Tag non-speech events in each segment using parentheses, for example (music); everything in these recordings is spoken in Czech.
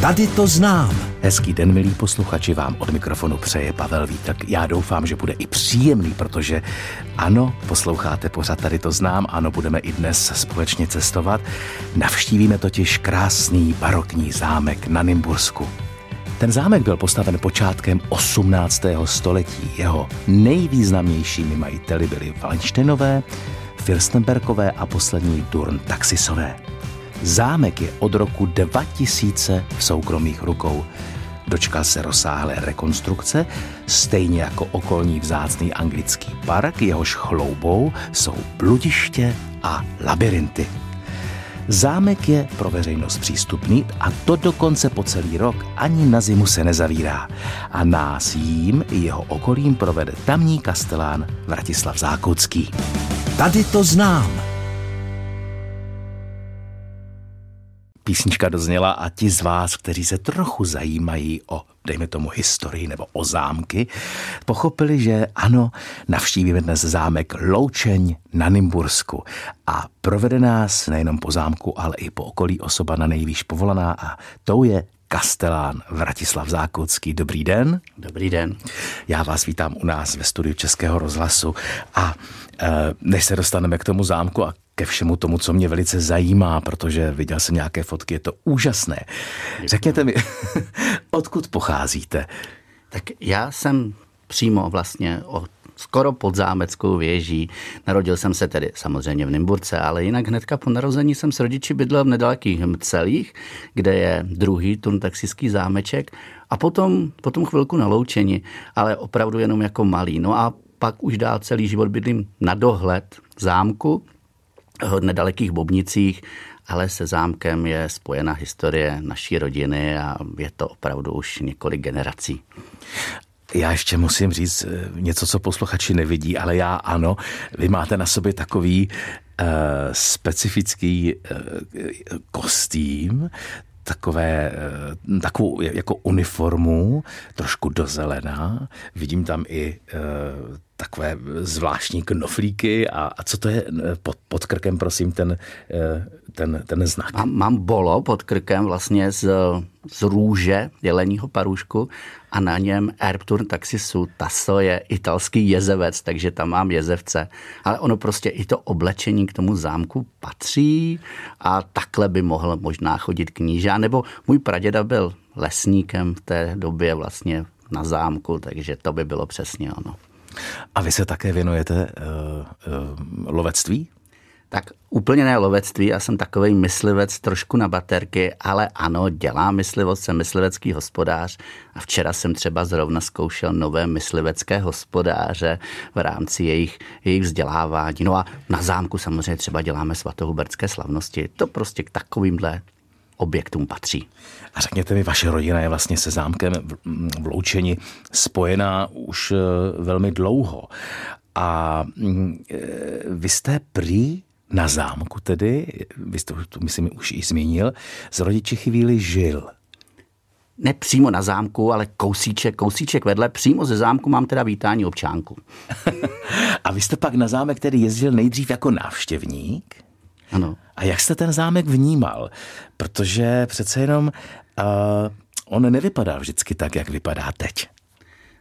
Tady to znám. Hezký den, milí posluchači, vám od mikrofonu přeje Pavel Vítek. Já doufám, že bude i příjemný, protože ano, posloucháte pořád Tady to znám, ano, budeme i dnes společně cestovat. Navštívíme totiž krásný barokní zámek na Nymbursku. Ten zámek byl postaven počátkem 18. století. Jeho nejvýznamnějšími majiteli byli Valenštejnové, Fürstenbergové a poslední Durn Taxisové. Zámek je od roku 2000 v soukromých rukou. Dočkal se rozsáhlé rekonstrukce, stejně jako okolní vzácný anglický park, jehož chloubou jsou bludiště a labirinty. Zámek je pro veřejnost přístupný a to dokonce po celý rok ani na zimu se nezavírá. A nás jím i jeho okolím provede tamní kastelán Vratislav Zákocký. Tady to znám. Písnička dozněla a ti z vás, kteří se trochu zajímají o, dejme tomu, historii nebo o zámky, pochopili, že ano, navštívíme dnes zámek Loučeň na Nymbursku. A provede nás nejenom po zámku, ale i po okolí osoba na nejvýš povolaná a tou je Kastelán Vratislav Zákocký. Dobrý den. Dobrý den. Já vás vítám u nás ve studiu Českého rozhlasu a e, než se dostaneme k tomu zámku a ke všemu tomu, co mě velice zajímá, protože viděl jsem nějaké fotky, je to úžasné. Řekněte mi, (laughs) odkud pocházíte? Tak já jsem přímo vlastně od skoro pod zámeckou věží. Narodil jsem se tedy samozřejmě v Nymburce, ale jinak hnedka po narození jsem s rodiči bydlel v nedalekých Mcelích, kde je druhý turntaxický zámeček a potom, potom chvilku na Loučeni, ale opravdu jenom jako malý. No a pak už dál celý život bydlím na dohled zámku, v nedalekých Bobnicích, ale se zámkem je spojena historie naší rodiny a je to opravdu už několik generací. Já ještě musím říct eh, něco, co posluchači nevidí, ale já ano. Vy máte na sobě takový uh, specifický uh, kostým, takové, takovou jako uniformu, trošku do zelená. Vidím tam i takové zvláštní knoflíky a, a co to je pod, pod krkem, prosím, ten, ten, ten znak? Mám, mám bolo pod krkem vlastně z, z růže jeleního parušku a na něm Erptur Taxisu Tasso je italský jezevec, takže tam mám jezevce. Ale ono prostě i to oblečení k tomu zámku patří a takhle by mohl možná chodit kníža. Nebo můj praděda byl lesníkem v té době vlastně na zámku, takže to by bylo přesně ono. A vy se také věnujete uh, uh, lovectví? Tak úplně ne lovectví, já jsem takový myslivec trošku na baterky, ale ano, dělám myslivost, jsem myslivecký hospodář a včera jsem třeba zrovna zkoušel nové myslivecké hospodáře v rámci jejich, jejich vzdělávání. No a na zámku samozřejmě třeba děláme svatohuberské slavnosti. To prostě k takovýmhle objektům patří. A řekněte mi, vaše rodina je vlastně se zámkem v Loučeni spojená už eh, velmi dlouho. A mm, eh, vy jste prý na zámku tedy, vy jste to myslím už i zmínil, z rodiči chvíli žil. Ne přímo na zámku, ale kousíček, kousíček vedle. Přímo ze zámku mám teda vítání občánku. (laughs) A vy jste pak na zámek tedy jezdil nejdřív jako návštěvník? Ano. A jak jste ten zámek vnímal? Protože přece jenom uh, on nevypadá vždycky tak, jak vypadá teď.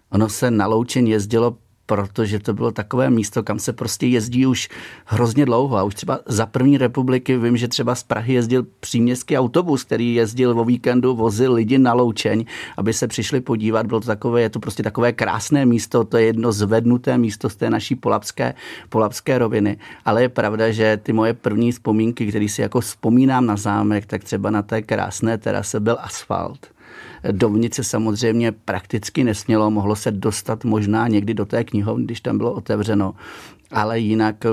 Ono se na Loučen jezdilo protože to bylo takové místo, kam se prostě jezdí už hrozně dlouho. A už třeba za první republiky vím, že třeba z Prahy jezdil příměstský autobus, který jezdil o víkendu, vozil lidi na Loučeň, aby se přišli podívat. Bylo to takové, je to prostě takové krásné místo, to je jedno zvednuté místo z té naší polapské, polapské roviny. Ale je pravda, že ty moje první vzpomínky, které si jako vzpomínám na zámek, tak třeba na té krásné terase byl asfalt Dovnitř samozřejmě prakticky nesmělo, mohlo se dostat možná někdy do té knihovny, když tam bylo otevřeno, ale jinak eh,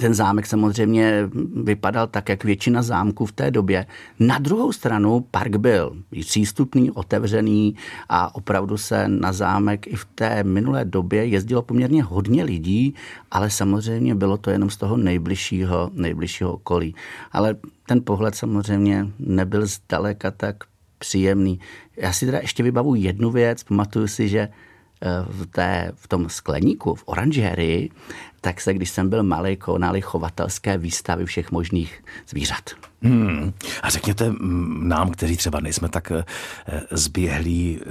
ten zámek samozřejmě vypadal tak, jak většina zámků v té době. Na druhou stranu park byl přístupný, otevřený a opravdu se na zámek i v té minulé době jezdilo poměrně hodně lidí, ale samozřejmě bylo to jenom z toho nejbližšího, nejbližšího okolí. Ale ten pohled samozřejmě nebyl zdaleka tak příjemný. Já si teda ještě vybavu jednu věc, pamatuju si, že v, té, v tom skleníku, v oranžérii, tak se, když jsem byl malý, konaly chovatelské výstavy všech možných zvířat. Hmm. A řekněte nám, kteří třeba nejsme tak eh, zběhlí eh,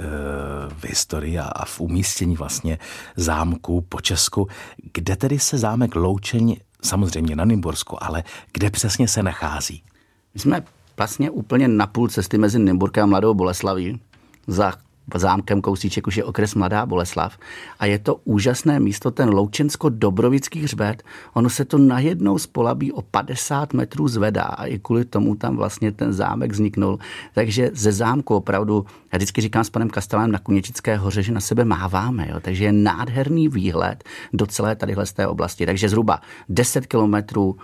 v historii a v umístění vlastně zámku po Česku, kde tedy se zámek Loučeň, samozřejmě na Nymbursku, ale kde přesně se nachází? My jsme vlastně úplně na půl cesty mezi Nymburkem a Mladou Boleslaví za zámkem kousíček už je okres Mladá Boleslav a je to úžasné místo, ten Loučensko-Dobrovický hřbet. Ono se to najednou z polabí o 50 metrů zvedá a i kvůli tomu tam vlastně ten zámek vzniknul. Takže ze zámku opravdu, já vždycky říkám s panem Kastelánem na Kuněčické hoře, že na sebe máváme, jo? takže je nádherný výhled do celé tadyhle z té oblasti. Takže zhruba 10 kilometrů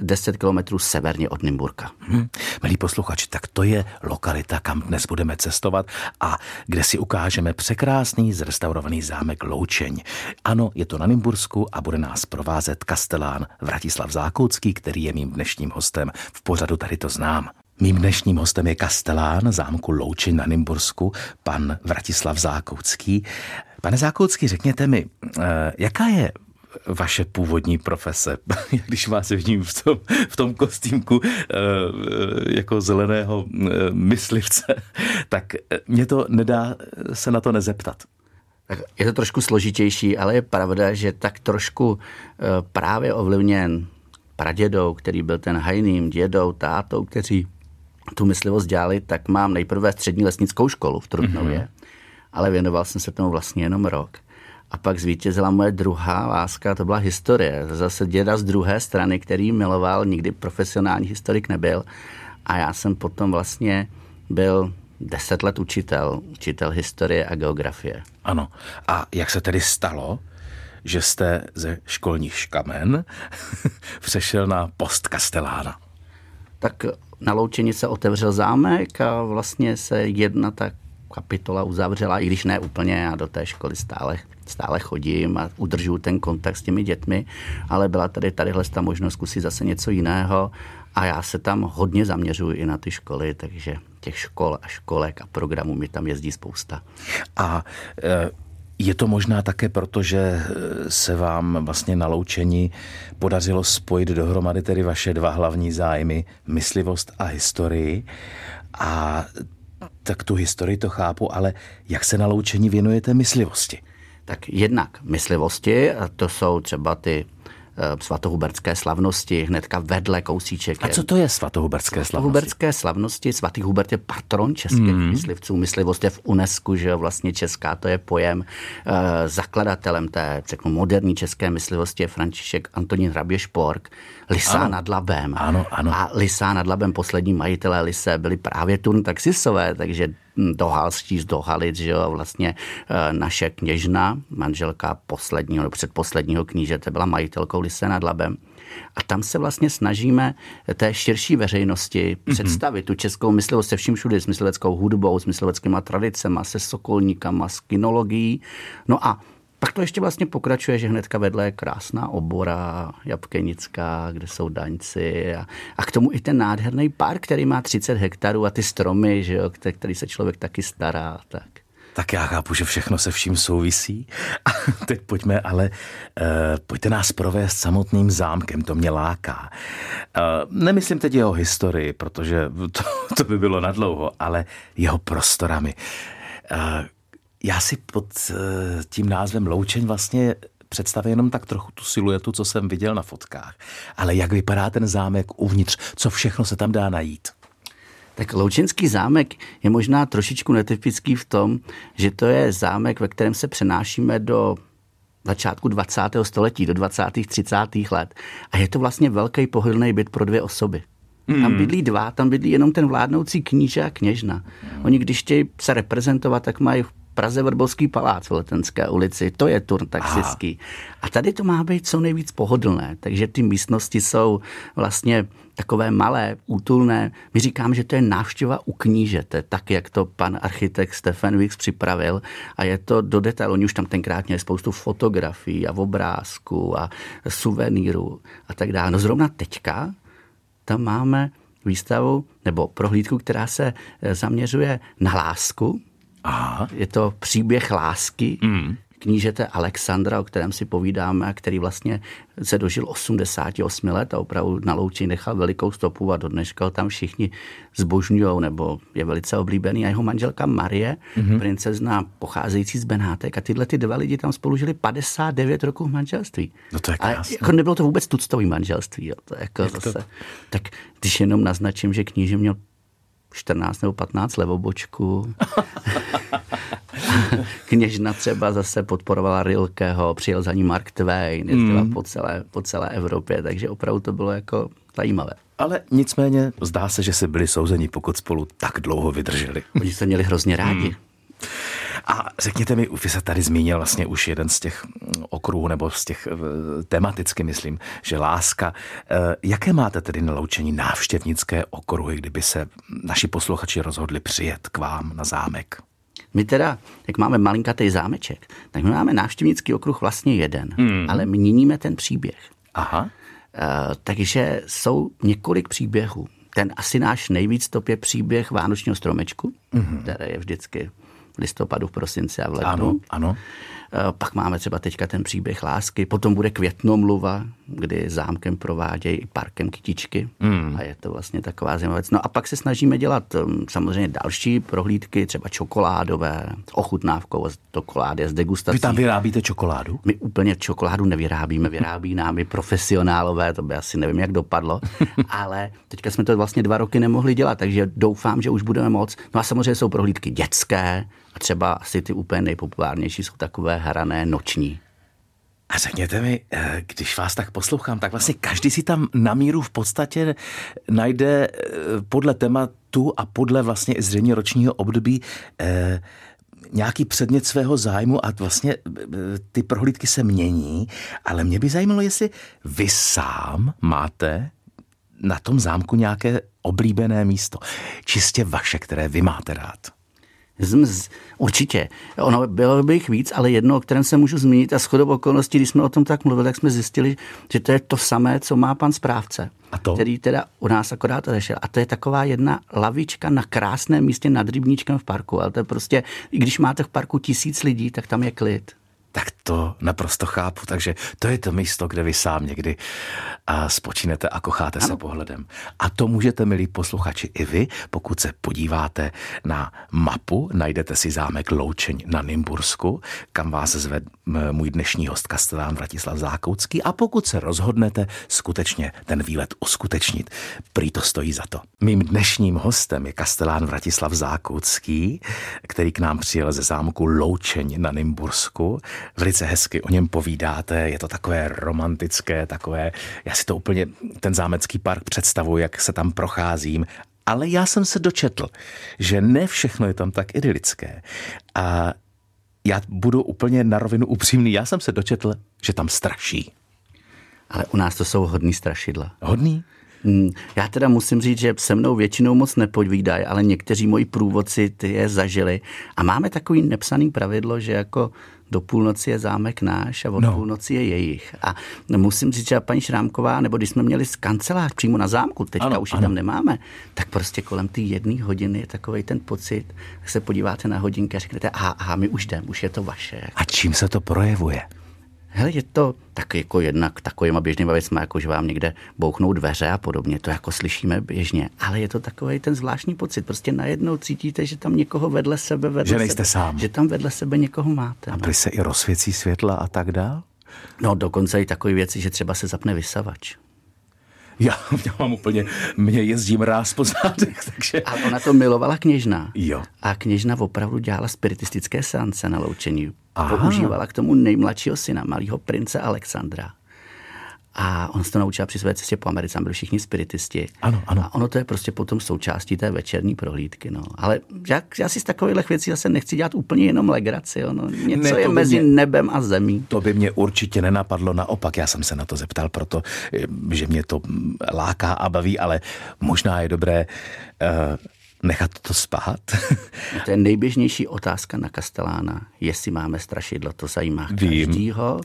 10 kilometrů severně od Nymburka. Hmm. Milí posluchači, tak to je lokalita, kam dnes budeme cestovat a kde si ukážeme překrásný zrestaurovaný zámek Loučeň. Ano, je to na Nymbursku a bude nás provázet kastelán Vratislav Zákoucký, který je mým dnešním hostem. V pořadu tady to znám. Mým dnešním hostem je kastelán zámku Loučeň na Nymbursku, pan Vratislav Zákoucký. Pane Zákoucký, řekněte mi, eh, jaká je vaše původní profese, (laughs) když vás vidím v tom, v tom kostýmku eh, jako zeleného eh, myslivce, (laughs) tak mě to nedá se na to nezeptat. Je to trošku složitější, ale je pravda, že tak trošku eh, právě ovlivněn pradědou, který byl ten hajným, dědou, tátou, kteří tu myslivost dělali, tak mám nejprve střední lesnickou školu v Trutnově, mm-hmm. ale věnoval jsem se tomu vlastně jenom rok. A pak zvítězila moje druhá láska, to byla historie. Zase děda z druhé strany, který miloval, nikdy profesionální historik nebyl. A já jsem potom vlastně byl deset let učitel, učitel historie a geografie. Ano. A jak se tedy stalo, že jste ze školních škamen (laughs) přešel na post Kastelána? Tak na Loučení se otevřel zámek a vlastně se jedna tak kapitola uzavřela, i když ne úplně, já do té školy stále, stále chodím a udržuju ten kontakt s těmi dětmi, ale byla tady tadyhle ta možnost zkusit zase něco jiného a já se tam hodně zaměřuji i na ty školy, takže těch škol a školek a programů mi tam jezdí spousta. A e, je to možná také proto, že se vám vlastně na loučení podařilo spojit dohromady tedy vaše dva hlavní zájmy, myslivost a historii. A tak tu historii to chápu, ale jak se na loučení věnujete myslivosti? Tak jednak myslivosti, to jsou třeba ty Eh, svatohuberské slavnosti, hnedka vedle kousíček. A co to je svatohuberské slavnosti? Svatohuberské slavnosti, svatý Hubert je patron českých mm. myslivců. Myslivost je v UNESCO, že vlastně česká, to je pojem. E, zakladatelem té, řeknu, moderní české myslivosti je František Antonín Hrabě Špork, Lisá ano. nad Labem. Ano, ano. A Lisá nad Labem, poslední majitelé Lise, byli právě turn taxisové, takže Dohalstí z Dohalic, že jo, vlastně e, naše kněžna, manželka posledního nebo předposledního knížete, byla majitelkou Lise nad Labem. A tam se vlastně snažíme té širší veřejnosti mm-hmm. představit tu českou myslivost se vším všude, s mysliveckou hudbou, s mysliveckými tradicemi, se sokolníkama, s kinologií. No a pak to ještě vlastně pokračuje, že hnedka vedle je krásná obora Jabkenická, kde jsou daňci a, a k tomu i ten nádherný park, který má 30 hektarů a ty stromy, že jo, který se člověk taky stará. Tak. Tak já chápu, že všechno se vším souvisí. A (laughs) teď pojďme, ale uh, pojďte nás provést samotným zámkem, to mě láká. Uh, nemyslím teď jeho historii, protože (laughs) to, to by bylo nadlouho, ale jeho prostorami. Uh, já si pod eh, tím názvem Loučeň vlastně představím jenom tak trochu tu siluetu, co jsem viděl na fotkách. Ale jak vypadá ten zámek uvnitř? Co všechno se tam dá najít? Tak Loučenský zámek je možná trošičku netypický v tom, že to je zámek, ve kterém se přenášíme do začátku 20. století, do 20. 30. let. A je to vlastně velký pohodlný byt pro dvě osoby. Mm. Tam bydlí dva, tam bydlí jenom ten vládnoucí kníže a kněžna. Oni když chtějí se reprezentovat, tak mají Praze Vrbovský palác v Letenské ulici, to je turn taxický. A tady to má být co nejvíc pohodlné, takže ty místnosti jsou vlastně takové malé, útulné. My říkám, že to je návštěva u knížete, tak jak to pan architekt Stefan Wicks připravil a je to do detailu. Oni už tam tenkrát měli spoustu fotografií a obrázků a suvenýrů a tak dále. No zrovna teďka tam máme výstavu nebo prohlídku, která se zaměřuje na lásku, Aha. Je to příběh lásky, mm knížete Alexandra, o kterém si povídáme, který vlastně se dožil 88 let a opravdu na louči nechal velikou stopu a do dneška ho tam všichni zbožňují, nebo je velice oblíbený. A jeho manželka Marie, mm-hmm. princezna pocházející z Benátek. A tyhle ty dva lidi tam spolu žili 59 roků v manželství. No to je krásné. jako nebylo to vůbec tuctový manželství. Jo. To jako Jak zase, to? Tak když jenom naznačím, že kníže měl 14 nebo 15 levobočku. (laughs) Kněžna třeba zase podporovala Rilkeho, přijel za ní Mark Twain, jezdila mm. po, celé, po celé Evropě, takže opravdu to bylo jako zajímavé. Ale nicméně zdá se, že se byli souzeni, pokud spolu tak dlouho vydrželi. Oni se měli hrozně rádi. Mm. A řekněte mi, vy se tady zmínil vlastně už jeden z těch okruhů, nebo z těch eh, tematicky, myslím, že láska. Eh, jaké máte tedy naloučení návštěvnické okruhy, kdyby se naši posluchači rozhodli přijet k vám na zámek? My teda, jak máme malinkatý zámeček, tak my máme návštěvnický okruh vlastně jeden, hmm. ale měníme ten příběh. Aha. Uh, takže jsou několik příběhů. Ten asi náš nejvíc top je příběh Vánočního stromečku, mm-hmm. který je vždycky v listopadu, v prosinci a v lednu. Ano, ano. Eh, pak máme třeba teďka ten příběh lásky, potom bude květnomluva, kdy zámkem provádějí i parkem kytičky mm. a je to vlastně taková zajímavá věc. No a pak se snažíme dělat um, samozřejmě další prohlídky, třeba čokoládové, ochutnávkou čokolády z degustací. Vy tam vyrábíte čokoládu? My úplně čokoládu nevyrábíme, vyrábí námi profesionálové, to by asi nevím, jak dopadlo, (laughs) ale teďka jsme to vlastně dva roky nemohli dělat, takže doufám, že už budeme moc. No a samozřejmě jsou prohlídky dětské, a třeba asi ty úplně nejpopulárnější jsou takové hrané noční. A řekněte mi, eh, když vás tak poslouchám, tak vlastně každý si tam na míru v podstatě najde eh, podle tématu a podle vlastně zřejmě ročního období eh, nějaký předmět svého zájmu a vlastně ty prohlídky se mění, ale mě by zajímalo, jestli vy sám máte na tom zámku nějaké oblíbené místo, čistě vaše, které vy máte rád. Zmz, určitě. Ono bylo by jich víc, ale jedno, o kterém se můžu zmínit a shodou okolností, když jsme o tom tak mluvili, tak jsme zjistili, že to je to samé, co má pan správce. A to? Který teda u nás akorát odešel. A to je taková jedna lavička na krásném místě nad rybníčkem v parku. Ale to je prostě, i když máte v parku tisíc lidí, tak tam je klid tak to naprosto chápu. Takže to je to místo, kde vy sám někdy a spočinete a kocháte ano. se pohledem. A to můžete, milí posluchači, i vy, pokud se podíváte na mapu, najdete si zámek Loučeň na Nymbursku, kam vás zve můj dnešní host Kastelán Vratislav Zákoucký a pokud se rozhodnete skutečně ten výlet uskutečnit, prý to stojí za to. Mým dnešním hostem je Kastelán Vratislav Zákoucký, který k nám přijel ze zámku Loučeň na Nymbursku velice hezky o něm povídáte, je to takové romantické, takové, já si to úplně, ten zámecký park představuji, jak se tam procházím, ale já jsem se dočetl, že ne všechno je tam tak idylické. A já budu úplně na rovinu upřímný, já jsem se dočetl, že tam straší. Ale u nás to jsou hodný strašidla. Hodný? Hmm, já teda musím říct, že se mnou většinou moc nepovídají, ale někteří moji průvodci ty je zažili. A máme takový nepsaný pravidlo, že jako do půlnoci je zámek náš a od no. půlnoci je jejich. A musím říct, že paní Šrámková, nebo když jsme měli kancelář přímo na zámku, teďka ano, už ji tam nemáme, tak prostě kolem té jedné hodiny je takový ten pocit, že se podíváte na hodinky a řeknete, aha, aha my už jdeme, už je to vaše. A čím se to projevuje? Hele, je to tak jako jednak takovýma běžnýma věcmi, jako že vám někde bouchnou dveře a podobně, to jako slyšíme běžně, ale je to takový ten zvláštní pocit. Prostě najednou cítíte, že tam někoho vedle sebe vedle Že nejste sebe, sám. Že tam vedle sebe někoho máte. A no. se i rozsvěcí světla a tak dál? No dokonce i takové věci, že třeba se zapne vysavač. Já, já mám úplně, mě jezdí mráz po zádech, takže... A ona to milovala kněžna. Jo. A kněžna opravdu dělala spiritistické seance na loučení. Aha. Používala k tomu nejmladšího syna, malého prince Alexandra. A on se to naučil při své cestě po Americe, byli všichni spiritisti. Ano, ano. A ono to je prostě potom součástí té večerní prohlídky. No. Ale já, já si z takových věcí zase nechci dělat úplně jenom legraci. No. Něco ne, je mezi mě, nebem a zemí. To by mě určitě nenapadlo. Naopak, já jsem se na to zeptal, proto, že mě to láká a baví, ale možná je dobré uh, nechat to spát? (laughs) to je nejběžnější otázka na Kastelána, jestli máme strašidlo, to zajímá Vím. každýho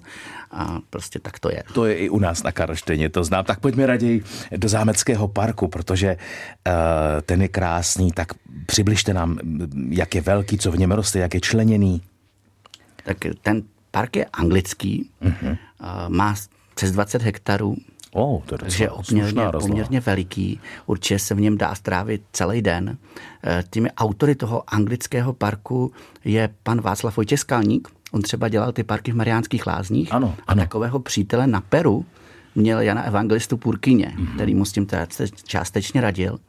a prostě tak to je. To je i u nás na Karlštejně, to znám. Tak pojďme raději do Zámeckého parku, protože uh, ten je krásný, tak Přibližte nám, jak je velký, co v něm roste, jak je členěný. Tak ten park je anglický, uh-huh. má přes 20 hektarů, Oh, to je takže poměrně, poměrně veliký. Určitě se v něm dá strávit celý den. Eh, Těmi autory toho anglického parku je pan Václav Vojtěskalník. On třeba dělal ty parky v Mariánských lázních. Ano, ano. A takového přítele na Peru měl Jana Evangelistu Purkyně, mm-hmm. který mu s tím částečně radil.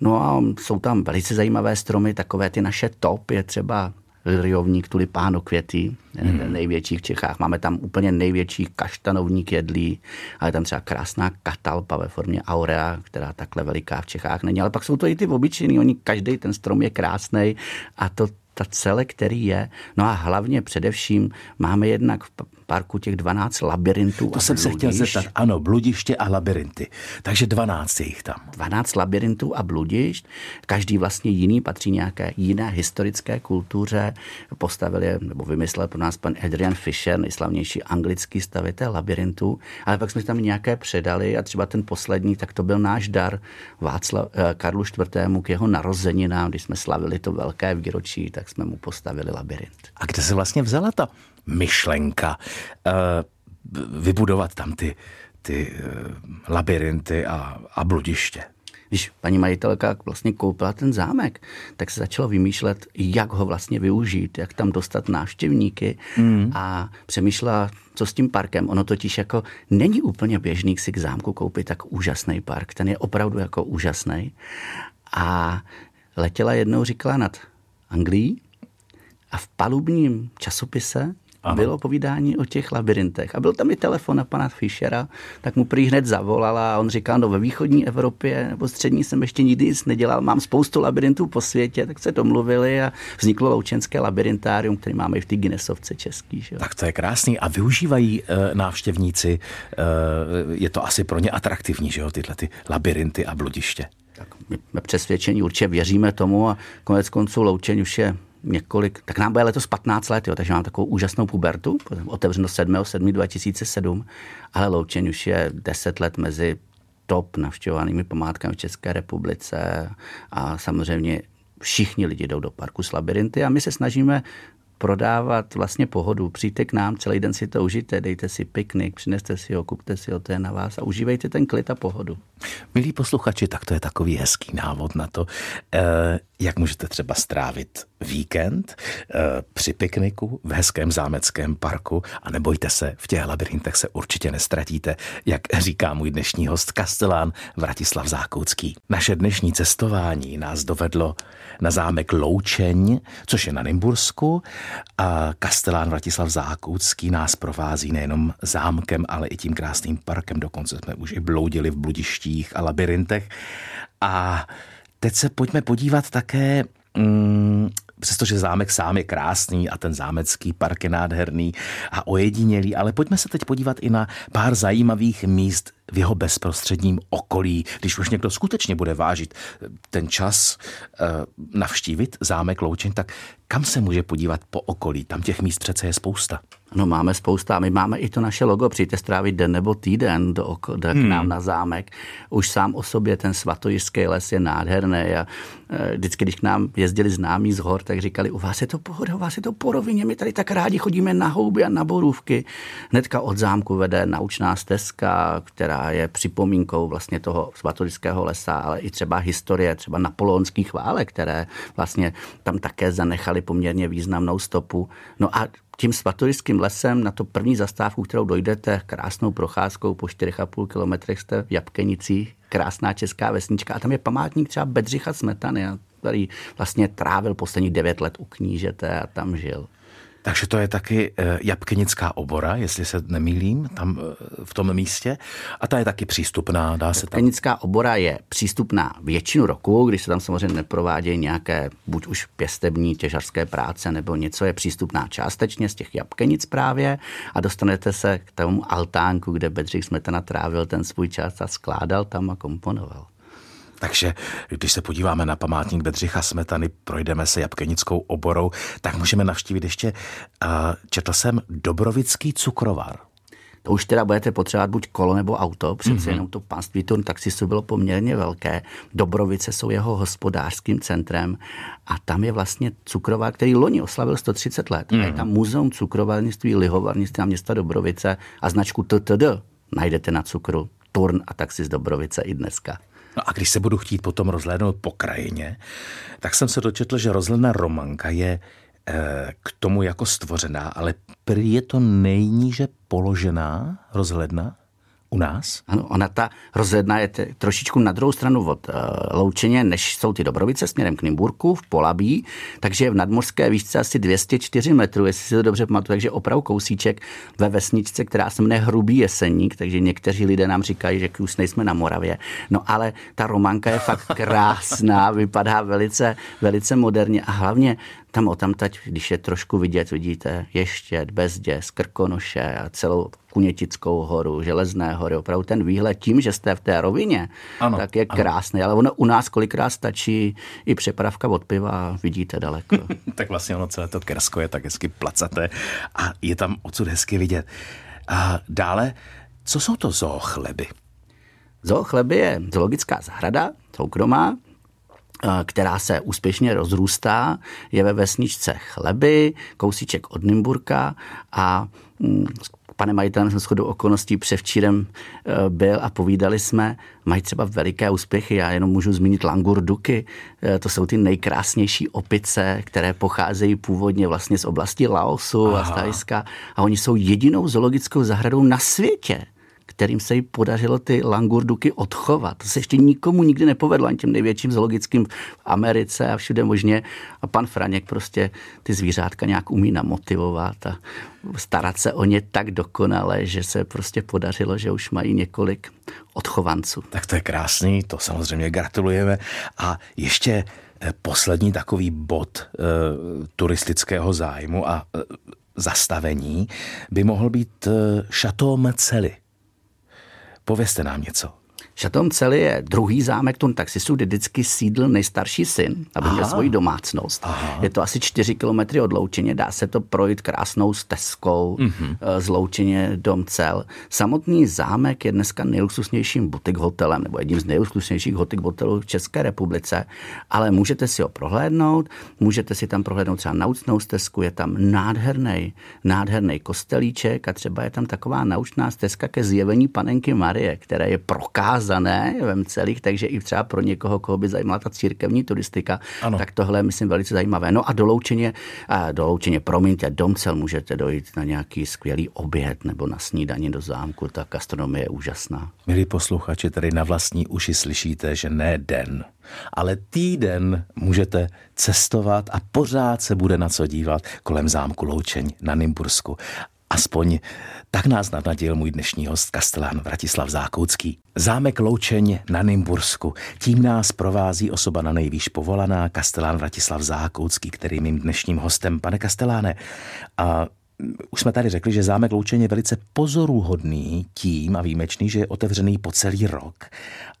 No a jsou tam velice zajímavé stromy, takové ty naše top, je třeba Liriovník, tulipáno květy, hmm. největší v Čechách. Máme tam úplně největší kaštanovník jedlí, ale tam třeba krásná katalpa ve formě aurea, která takhle veliká v Čechách není. Ale pak jsou to i ty obyčejný, oni každý ten strom je krásný a to ta celé, který je. No a hlavně především máme jednak v parku těch 12 labirintů. To jsem bludišť. se chtěl zeptat. Ano, bludiště a labirinty. Takže 12 je jich tam. 12 labirintů a bludišť. Každý vlastně jiný, patří nějaké jiné historické kultuře. Postavil je, nebo vymyslel pro nás pan Adrian Fisher, nejslavnější anglický stavitel labirintů. Ale pak jsme tam nějaké předali a třeba ten poslední, tak to byl náš dar Václav, eh, Karlu IV. k jeho narozeninám, když jsme slavili to velké výročí, tak jsme mu postavili labirint. A kde se vlastně vzala ta myšlenka uh, vybudovat tam ty, ty uh, labirinty a, a bludiště? Když paní majitelka vlastně koupila ten zámek, tak se začalo vymýšlet, jak ho vlastně využít, jak tam dostat návštěvníky mm. a přemýšlela, co s tím parkem. Ono totiž jako není úplně běžný si k zámku koupit tak úžasný park. Ten je opravdu jako úžasný. A letěla jednou, říkala nad Anglii a v palubním časopise ano. bylo povídání o těch labirintech. A byl tam i telefon na pana Fischera, tak mu prý hned zavolala a on říkal, no ve východní Evropě nebo střední jsem ještě nikdy nic nedělal, mám spoustu labirintů po světě, tak se domluvili a vzniklo Loučenské labirintárium, který máme i v té Guinnessovce český. Že? Tak to je krásný. A využívají e, návštěvníci, e, je to asi pro ně atraktivní, že jo, tyhle ty labirinty a bludiště. Tak my jsme přesvědčení, určitě věříme tomu a konec konců Loučeň už je několik, tak nám bude letos 15 let, jo, takže mám takovou úžasnou pubertu, otevřeno 7. 7. 2007, ale Loučeň už je 10 let mezi top navštěvovanými památkami v České republice a samozřejmě všichni lidi jdou do parku s labirinty a my se snažíme prodávat vlastně pohodu. Přijďte k nám, celý den si to užijte, dejte si piknik, přineste si ho, kupte si ho, to je na vás a užívejte ten klid a pohodu. Milí posluchači, tak to je takový hezký návod na to, eh, jak můžete třeba strávit víkend eh, při pikniku v hezkém zámeckém parku a nebojte se, v těch labirintech se určitě nestratíte, jak říká můj dnešní host Kastelán Vratislav Zákoucký. Naše dnešní cestování nás dovedlo na zámek Loučeň, což je na Nymbursku. A Kastelán Vratislav Zákoucký nás provází nejenom zámkem, ale i tím krásným parkem, dokonce jsme už i bloudili v bludištích a labirintech. A Teď se pojďme podívat také mm, přestože zámek sám je krásný a ten zámecký park je nádherný a ojedinělý, ale pojďme se teď podívat i na pár zajímavých míst v jeho bezprostředním okolí, když už někdo skutečně bude vážit ten čas uh, navštívit zámek Loučeň, tak kam se může podívat po okolí? Tam těch míst přece je spousta. No máme spousta. My máme i to naše logo. Přijďte strávit den nebo týden do, do hmm. k nám na zámek. Už sám o sobě ten svatojiský les je nádherný. A e, vždycky, když k nám jezdili známí z hor, tak říkali, u vás je to pohoda, u vás je to porovině, my tady tak rádi chodíme na houby a na borůvky. Hnedka od zámku vede naučná stezka, která je připomínkou vlastně toho svatojiského lesa, ale i třeba historie, třeba napoleonských válek, které vlastně tam také zanechali poměrně významnou stopu. No a tím svatoryským lesem na to první zastávku, kterou dojdete krásnou procházkou po 4,5 kilometrech jste v Jabkenicích, krásná česká vesnička a tam je památník třeba Bedřicha Smetany, který vlastně trávil posledních devět let u knížete a tam žil. Takže to je taky eh, jabkenická obora, jestli se nemýlím, tam eh, v tom místě. A ta je taky přístupná, dá se tam. Jabkenická obora je přístupná většinu roku, když se tam samozřejmě neprovádějí nějaké buď už pěstební těžařské práce nebo něco je přístupná částečně z těch jabkenic právě a dostanete se k tomu altánku, kde Bedřich Smetana trávil ten svůj čas a skládal tam a komponoval. Takže když se podíváme na památník Bedřicha Smetany, projdeme se Jabkenickou oborou, tak můžeme navštívit ještě, četl jsem, Dobrovický cukrovar. To už teda budete potřebovat buď kolo nebo auto, přece mm-hmm. jenom to panství Turn taxistu bylo poměrně velké. Dobrovice jsou jeho hospodářským centrem a tam je vlastně cukrová, který loni oslavil 130 let. Mm-hmm. A je tam muzeum cukrovarnictví, lihovarnictví a města Dobrovice a značku TTD najdete na cukru. Turn a taxi z Dobrovice i dneska. No a když se budu chtít potom rozhlédnout po krajině, tak jsem se dočetl, že rozhledna Romanka je e, k tomu jako stvořená, ale prý je to nejníže položená rozhledna u nás? Ano, ona ta rozhledna je trošičku na druhou stranu od uh, Loučeně, než jsou ty Dobrovice směrem k Nymburku v Polabí, takže je v nadmořské výšce asi 204 metrů, jestli si to dobře pamatuju, takže opravdu kousíček ve vesničce, která se jmenuje Hrubý Jeseník, takže někteří lidé nám říkají, že už nejsme na Moravě. No ale ta románka je fakt krásná, (laughs) vypadá velice, velice moderně a hlavně tam o tam teď, když je trošku vidět, vidíte Ještět, Bezděs, Krkonoše a celou Kunětickou horu, Železné hory, opravdu ten výhled tím, že jste v té rovině, ano, tak je ano. krásný. Ale ono u nás kolikrát stačí i přepravka od piva a vidíte daleko. (laughs) tak vlastně ono celé to Kersko je tak hezky placaté a je tam odsud hezky vidět. A dále, co jsou to zoochleby? Zoochleby je zoologická zahrada, soukromá, která se úspěšně rozrůstá, je ve vesničce Chleby, kousíček od Nymburka a mm, panem majitelem jsem shodou okolností převčírem e, byl a povídali jsme, mají třeba veliké úspěchy, já jenom můžu zmínit langurduky, e, to jsou ty nejkrásnější opice, které pocházejí původně vlastně z oblasti Laosu Aha. a Stajska a oni jsou jedinou zoologickou zahradou na světě, kterým se jí podařilo ty langurduky odchovat. To se ještě nikomu nikdy nepovedlo, ani těm největším zoologickým v Americe a všude možně. A pan Franěk prostě ty zvířátka nějak umí namotivovat a starat se o ně tak dokonale, že se prostě podařilo, že už mají několik odchovanců. Tak to je krásný, to samozřejmě gratulujeme. A ještě eh, poslední takový bod e, turistického zájmu a e, zastavení by mohl být e, Chateau Mecely. Povězte nám něco. Šatom celý je druhý zámek Tun taxistů, kde vždycky sídl nejstarší syn, aby Aha. měl svoji domácnost. Aha. Je to asi 4 kilometry od Loučeně, dá se to projít krásnou stezkou mm-hmm. z Loučeně dom cel. Samotný zámek je dneska nejluxusnějším butik hotelem, nebo jedním z nejluxusnějších butik hotelů v České republice, ale můžete si ho prohlédnout, můžete si tam prohlédnout třeba naučnou stezku, je tam nádherný, nádherný kostelíček a třeba je tam taková naučná stezka ke zjevení panenky Marie, které je prokázáno zakázané v celých, takže i třeba pro někoho, koho by zajímala ta církevní turistika, ano. tak tohle je, myslím, velice zajímavé. No a doloučeně, a doloučeně, promiňte, domcel můžete dojít na nějaký skvělý oběd nebo na snídaní do zámku, ta gastronomie je úžasná. Milí posluchači, tady na vlastní uši slyšíte, že ne den, ale týden můžete cestovat a pořád se bude na co dívat kolem zámku Loučeň na Nymbursku. Aspoň tak nás navnadil můj dnešní host kastelán Vratislav Zákoucký. Zámek Loučeň na Nymbursku. Tím nás provází osoba na nejvýš povolaná, kastelán Vratislav Zákoucký, který je mým dnešním hostem. Pane kasteláne, a už jsme tady řekli, že zámek Loučeň je velice pozoruhodný tím a výjimečný, že je otevřený po celý rok.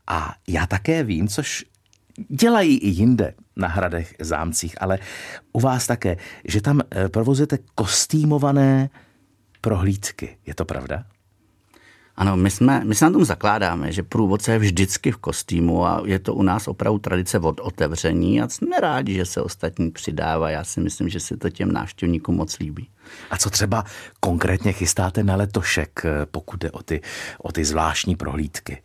A já také vím, což dělají i jinde na hradech, zámcích, ale u vás také, že tam eh, provozujete kostýmované prohlídky. Je to pravda? Ano, my, jsme, my se na tom zakládáme, že průvodce je vždycky v kostýmu a je to u nás opravdu tradice od otevření a jsme rádi, že se ostatní přidává. Já si myslím, že se to těm návštěvníkům moc líbí. A co třeba konkrétně chystáte na letošek, pokud jde o ty, o ty zvláštní prohlídky?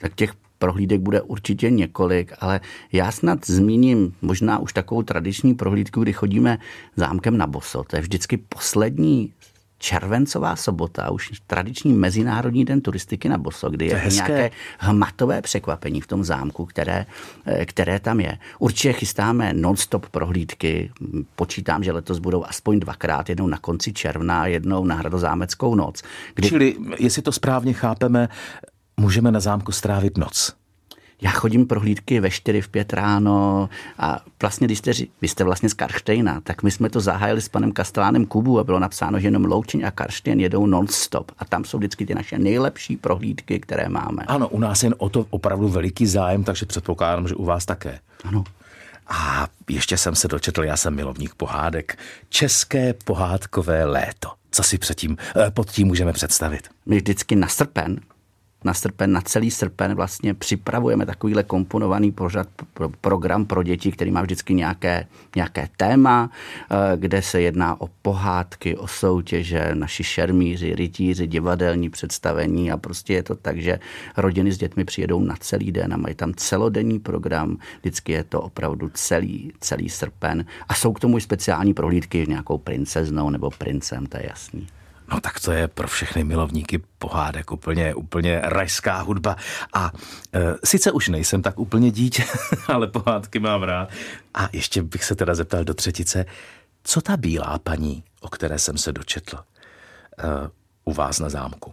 Tak těch prohlídek bude určitě několik, ale já snad zmíním možná už takovou tradiční prohlídku, kdy chodíme zámkem na Boso. To je vždycky poslední červencová sobota, už tradiční Mezinárodní den turistiky na Boso, kdy je, je nějaké hmatové překvapení v tom zámku, které, eh, které tam je. Určitě chystáme non-stop prohlídky. Počítám, že letos budou aspoň dvakrát, jednou na konci června a jednou na Hradozámeckou noc. Kdy... Čili, jestli to správně chápeme, můžeme na zámku strávit noc já chodím prohlídky ve 4, v 5 ráno a vlastně, když jste, vy jste vlastně z Karštejna, tak my jsme to zahájili s panem Kastelánem Kubu a bylo napsáno, že jenom Loučeň a Karštěn jedou non-stop a tam jsou vždycky ty naše nejlepší prohlídky, které máme. Ano, u nás je o to opravdu veliký zájem, takže předpokládám, že u vás také. Ano. A ještě jsem se dočetl, já jsem milovník pohádek. České pohádkové léto. Co si předtím, eh, pod tím můžeme představit? My vždycky na srpen na srpen, na celý srpen vlastně připravujeme takovýhle komponovaný pořad, pro, program pro děti, který má vždycky nějaké, nějaké téma, eh, kde se jedná o pohádky, o soutěže, naši šermíři, rytíři, divadelní představení a prostě je to tak, že rodiny s dětmi přijedou na celý den a mají tam celodenní program, vždycky je to opravdu celý, celý srpen a jsou k tomu i speciální prohlídky nějakou princeznou nebo princem, to je jasný. No tak to je pro všechny milovníky pohádek úplně, úplně rajská hudba. A e, sice už nejsem tak úplně dítě, (laughs) ale pohádky mám rád. A ještě bych se teda zeptal do třetice, co ta bílá paní, o které jsem se dočetl, e, u vás na zámku?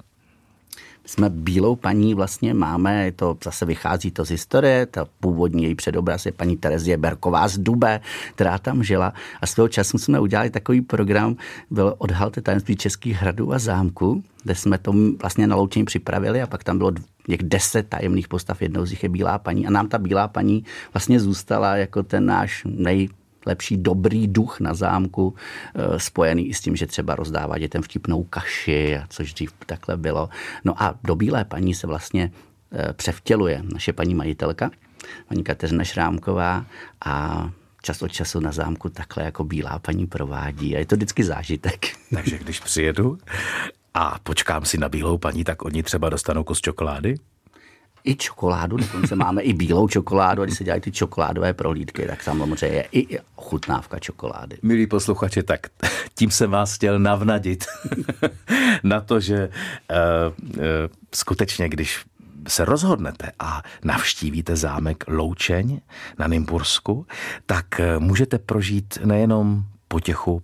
Jsme bílou paní vlastně máme, to zase vychází to z historie, ta původní její předobraz je paní Terezie Berková z Dube, která tam žila. A svého času jsme udělali takový program, byl Odhalte tajemství českých hradů a zámku, kde jsme to vlastně na loučení připravili a pak tam bylo něk deset tajemných postav, jednou z nich je Bílá paní. A nám ta Bílá paní vlastně zůstala jako ten náš nej, lepší dobrý duch na zámku, eh, spojený i s tím, že třeba rozdává dětem vtipnou kaši, což dřív takhle bylo. No a do Bílé paní se vlastně eh, převtěluje naše paní majitelka, paní Kateřina Šrámková a čas od času na zámku takhle jako bílá paní provádí a je to vždycky zážitek. (laughs) Takže když přijedu a počkám si na bílou paní, tak oni třeba dostanou kus čokolády? I čokoládu, dokonce máme i bílou čokoládu, a když se dělají ty čokoládové prohlídky, tak samozřejmě je i chutnávka čokolády. Milí posluchači, tak (laughs) tím jsem vás chtěl navnadit (laughs) na to, že uh, uh, skutečně, když se rozhodnete a navštívíte zámek Loučeň na Nymbursku, tak eh, můžete prožít nejenom potěchu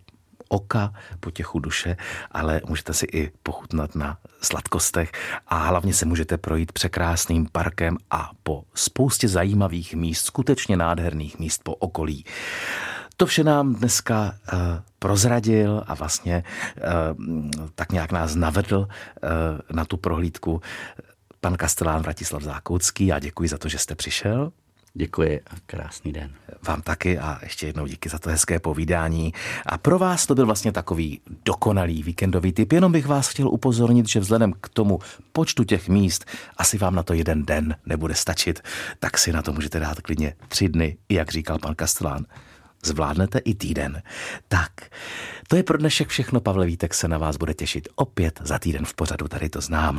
oka, potěchu duše, ale můžete si i pochutnat na sladkostech a hlavně se můžete projít překrásným parkem a po spoustě zajímavých míst, skutečně nádherných míst po okolí. To vše nám dneska uh, prozradil a vlastně uh, tak nějak nás navedl uh, na tu prohlídku pan kastelán Vratislav Zákoucký. Já děkuji za to, že jste přišel. Děkuji a krásný den. Vám taky a ještě jednou díky za to hezké povídání. A pro vás to byl vlastně takový dokonalý víkendový typ. Jenom bych vás chtěl upozornit, že vzhledem k tomu počtu těch míst asi vám na to jeden den nebude stačit, tak si na to můžete dát klidně tři dny, jak říkal pan Kastelán. Zvládnete i týden. Tak, to je pro dnešek všechno. Pavel Vítek se na vás bude těšit opět za týden v pořadu, tady to znám.